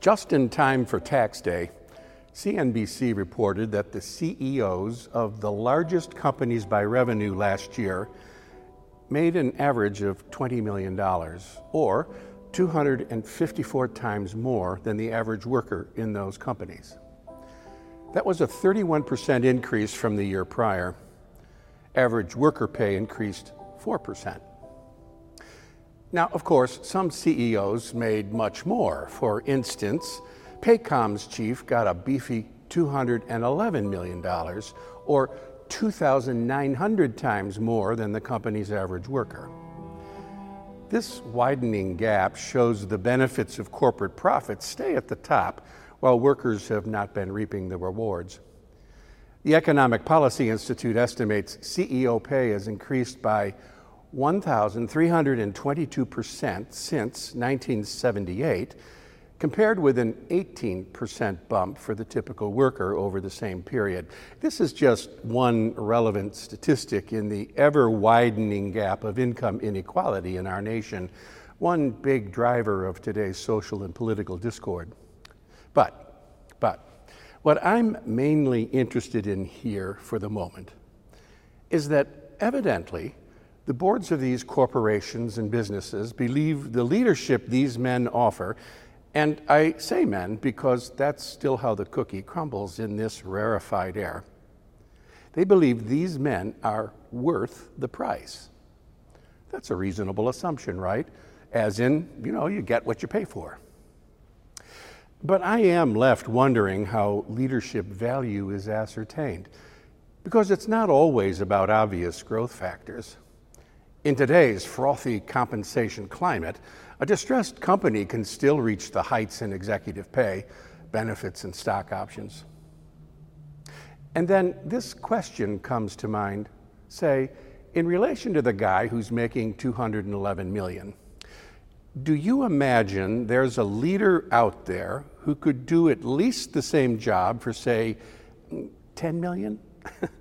Just in time for tax day, CNBC reported that the CEOs of the largest companies by revenue last year made an average of $20 million, or 254 times more than the average worker in those companies. That was a 31% increase from the year prior. Average worker pay increased 4%. Now, of course, some CEOs made much more. For instance, Paycom's chief got a beefy $211 million, or 2,900 times more than the company's average worker. This widening gap shows the benefits of corporate profits stay at the top, while workers have not been reaping the rewards. The Economic Policy Institute estimates CEO pay has increased by 1,322% since 1978, compared with an 18% bump for the typical worker over the same period. This is just one relevant statistic in the ever widening gap of income inequality in our nation, one big driver of today's social and political discord. But, but, what I'm mainly interested in here for the moment is that evidently the boards of these corporations and businesses believe the leadership these men offer, and I say men because that's still how the cookie crumbles in this rarefied air. They believe these men are worth the price. That's a reasonable assumption, right? As in, you know, you get what you pay for. But I am left wondering how leadership value is ascertained, because it's not always about obvious growth factors. In today's frothy compensation climate, a distressed company can still reach the heights in executive pay, benefits, and stock options. And then this question comes to mind say, in relation to the guy who's making 211 million. Do you imagine there's a leader out there who could do at least the same job for, say, 10 million?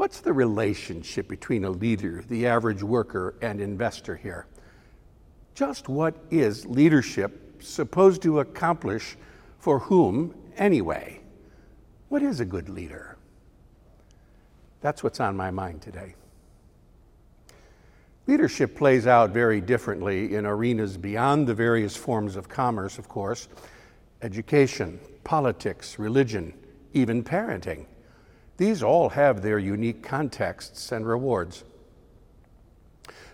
What's the relationship between a leader, the average worker, and investor here? Just what is leadership supposed to accomplish for whom, anyway? What is a good leader? That's what's on my mind today. Leadership plays out very differently in arenas beyond the various forms of commerce, of course education, politics, religion, even parenting. These all have their unique contexts and rewards.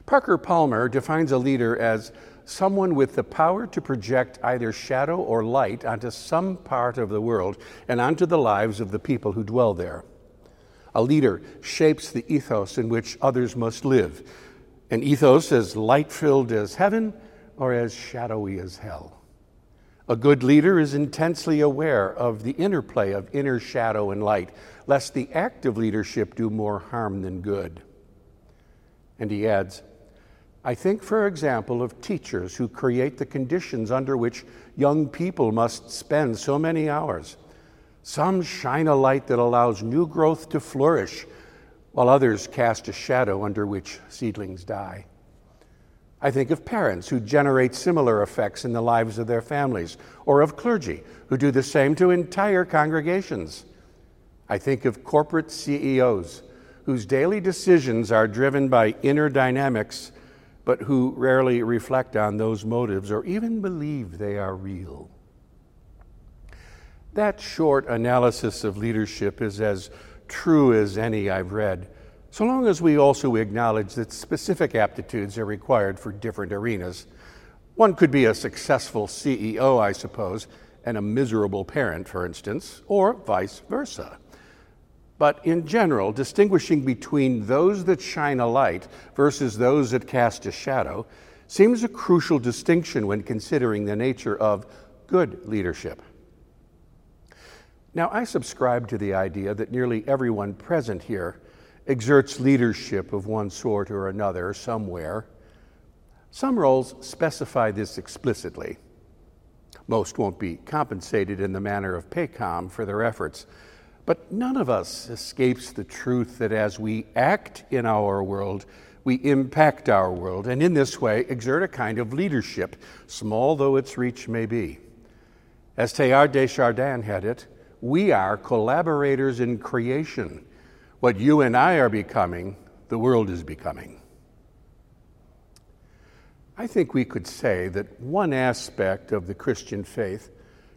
Parker Palmer defines a leader as someone with the power to project either shadow or light onto some part of the world and onto the lives of the people who dwell there. A leader shapes the ethos in which others must live, an ethos as light filled as heaven or as shadowy as hell. A good leader is intensely aware of the interplay of inner shadow and light, lest the act of leadership do more harm than good. And he adds, I think, for example, of teachers who create the conditions under which young people must spend so many hours. Some shine a light that allows new growth to flourish, while others cast a shadow under which seedlings die. I think of parents who generate similar effects in the lives of their families, or of clergy who do the same to entire congregations. I think of corporate CEOs whose daily decisions are driven by inner dynamics, but who rarely reflect on those motives or even believe they are real. That short analysis of leadership is as true as any I've read so long as we also acknowledge that specific aptitudes are required for different arenas. One could be a successful CEO, I suppose, and a miserable parent, for instance, or vice versa. But in general, distinguishing between those that shine a light versus those that cast a shadow seems a crucial distinction when considering the nature of good leadership. Now, I subscribe to the idea that nearly everyone present here exerts leadership of one sort or another somewhere. Some roles specify this explicitly. Most won't be compensated in the manner of Paycom for their efforts, but none of us escapes the truth that as we act in our world, we impact our world, and in this way exert a kind of leadership, small though its reach may be. As Teilhard de Chardin had it, we are collaborators in creation. What you and I are becoming, the world is becoming. I think we could say that one aspect of the Christian faith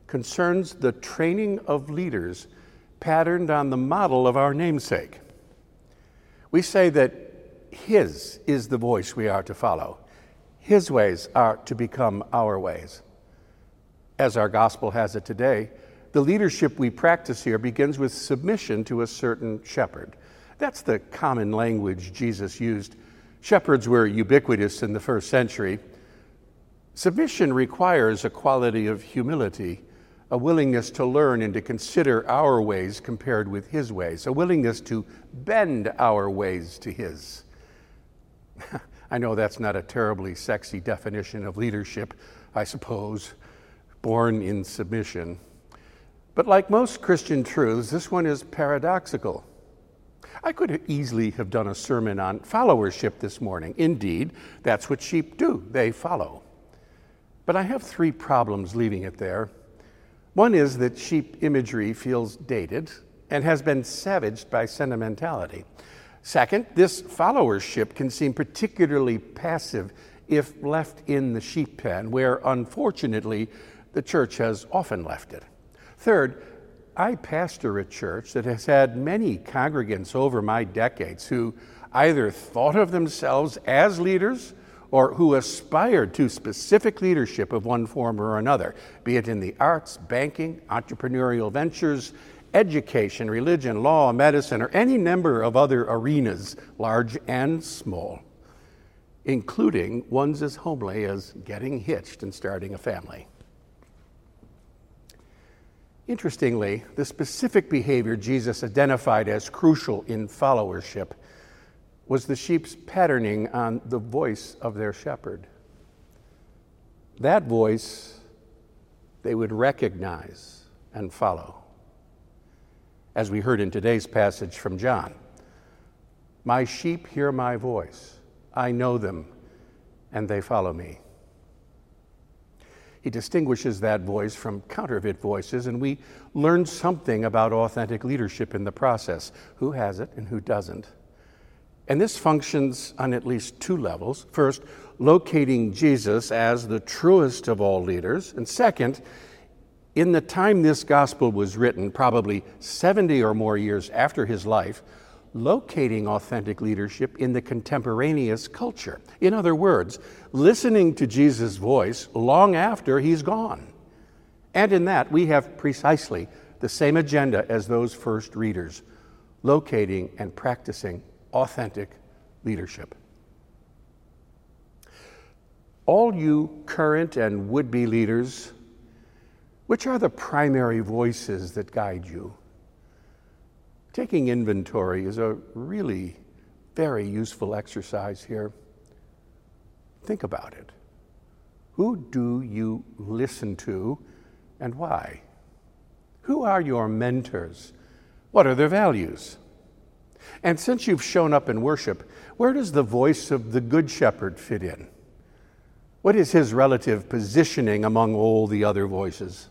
concerns the training of leaders patterned on the model of our namesake. We say that His is the voice we are to follow, His ways are to become our ways. As our gospel has it today, the leadership we practice here begins with submission to a certain shepherd. That's the common language Jesus used Shepherds were ubiquitous in the first century. Submission requires a quality of humility, a willingness to learn and to consider our ways compared with His ways, a willingness to bend our ways to His. I know that's not a terribly sexy definition of leadership, I suppose, born in submission. But like most Christian truths, this one is paradoxical. I could easily have done a sermon on followership this morning. Indeed, that's what sheep do, they follow. But I have three problems leaving it there. One is that sheep imagery feels dated and has been savaged by sentimentality. Second, this followership can seem particularly passive if left in the sheep pen, where unfortunately the church has often left it. Third, I pastor a church that has had many congregants over my decades who either thought of themselves as leaders or who aspired to specific leadership of one form or another, be it in the arts, banking, entrepreneurial ventures, education, religion, law, medicine, or any number of other arenas, large and small, including ones as homely as getting hitched and starting a family. Interestingly, the specific behavior Jesus identified as crucial in followership was the sheep's patterning on the voice of their shepherd. That voice they would recognize and follow. As we heard in today's passage from John My sheep hear my voice, I know them, and they follow me. He distinguishes that voice from counterfeit voices, and we learn something about authentic leadership in the process who has it and who doesn't. And this functions on at least two levels. First, locating Jesus as the truest of all leaders. And second, in the time this gospel was written, probably 70 or more years after his life, locating authentic leadership in the contemporaneous culture. In other words, listening to Jesus' voice long after he's gone. And in that, we have precisely the same agenda as those first readers locating and practicing authentic leadership. All you current and would be leaders, which are the primary voices that guide you? Taking inventory is a really very useful exercise here. Think about it. Who do you listen to and why? Who are your mentors? What are their values? And since you've shown up in worship, where does the voice of the Good Shepherd fit in? What is his relative positioning among all the other voices?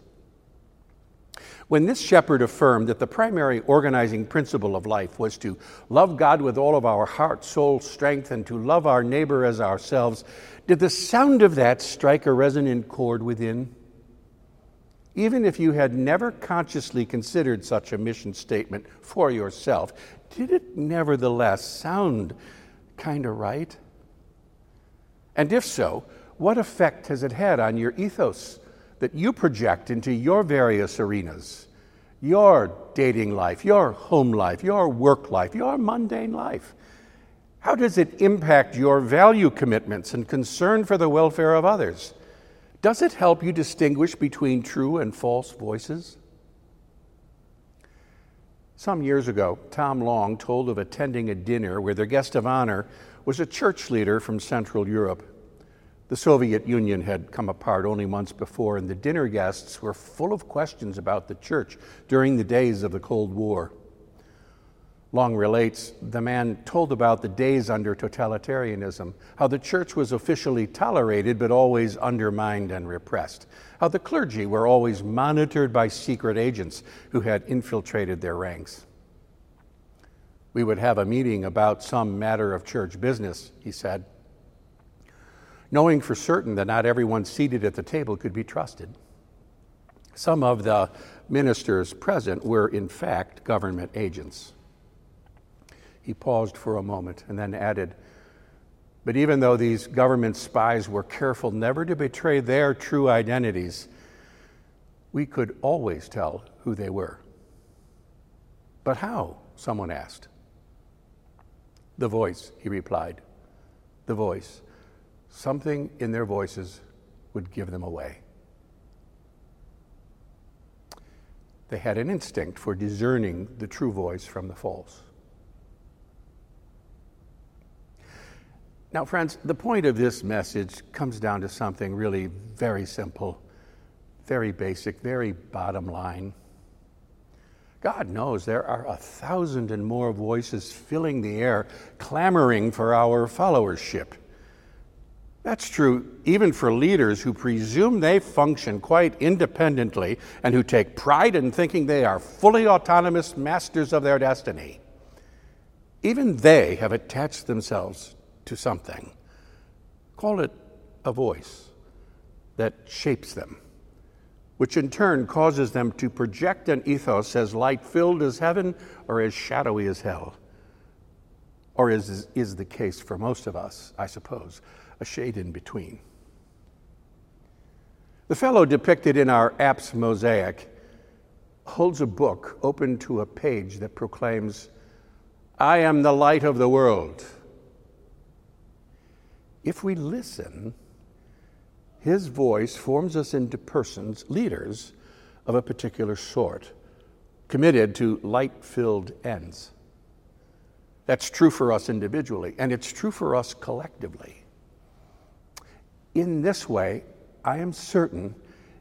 When this shepherd affirmed that the primary organizing principle of life was to love God with all of our heart, soul, strength, and to love our neighbor as ourselves, did the sound of that strike a resonant chord within? Even if you had never consciously considered such a mission statement for yourself, did it nevertheless sound kind of right? And if so, what effect has it had on your ethos? That you project into your various arenas your dating life, your home life, your work life, your mundane life. How does it impact your value commitments and concern for the welfare of others? Does it help you distinguish between true and false voices? Some years ago, Tom Long told of attending a dinner where the guest of honor was a church leader from Central Europe. The Soviet Union had come apart only months before, and the dinner guests were full of questions about the church during the days of the Cold War. Long relates the man told about the days under totalitarianism, how the church was officially tolerated but always undermined and repressed, how the clergy were always monitored by secret agents who had infiltrated their ranks. We would have a meeting about some matter of church business, he said, knowing for certain that not everyone seated at the table could be trusted. Some of the ministers present were, in fact, government agents. He paused for a moment and then added, But even though these government spies were careful never to betray their true identities, we could always tell who they were. But how? Someone asked. The voice, he replied. The voice. Something in their voices would give them away. They had an instinct for discerning the true voice from the false. Now, friends, the point of this message comes down to something really very simple, very basic, very bottom line. God knows there are a thousand and more voices filling the air, clamoring for our followership. That's true even for leaders who presume they function quite independently and who take pride in thinking they are fully autonomous masters of their destiny. Even they have attached themselves to something. Call it a voice that shapes them, which in turn causes them to project an ethos as light filled as heaven or as shadowy as hell. Or as is the case for most of us, I suppose, a shade in between. The fellow depicted in our apse mosaic holds a book open to a page that proclaims, I am the light of the world. If we listen, his voice forms us into persons, leaders of a particular sort, committed to light filled ends. That's true for us individually, and it's true for us collectively. In this way, I am certain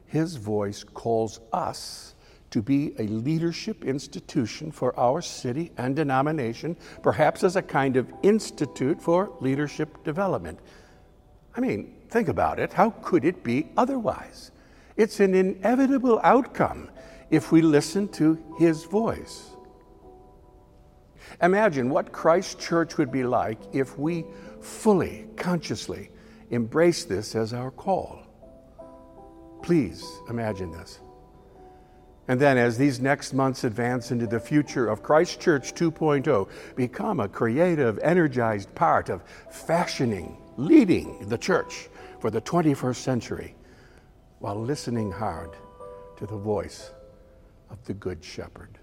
his voice calls us to be a leadership institution for our city and denomination, perhaps as a kind of institute for leadership development. I mean, think about it. How could it be otherwise? It's an inevitable outcome if we listen to his voice. Imagine what Christ Church would be like if we fully, consciously embrace this as our call. Please imagine this. And then, as these next months advance into the future of Christ Church 2.0, become a creative, energized part of fashioning, leading the church for the 21st century while listening hard to the voice of the Good Shepherd.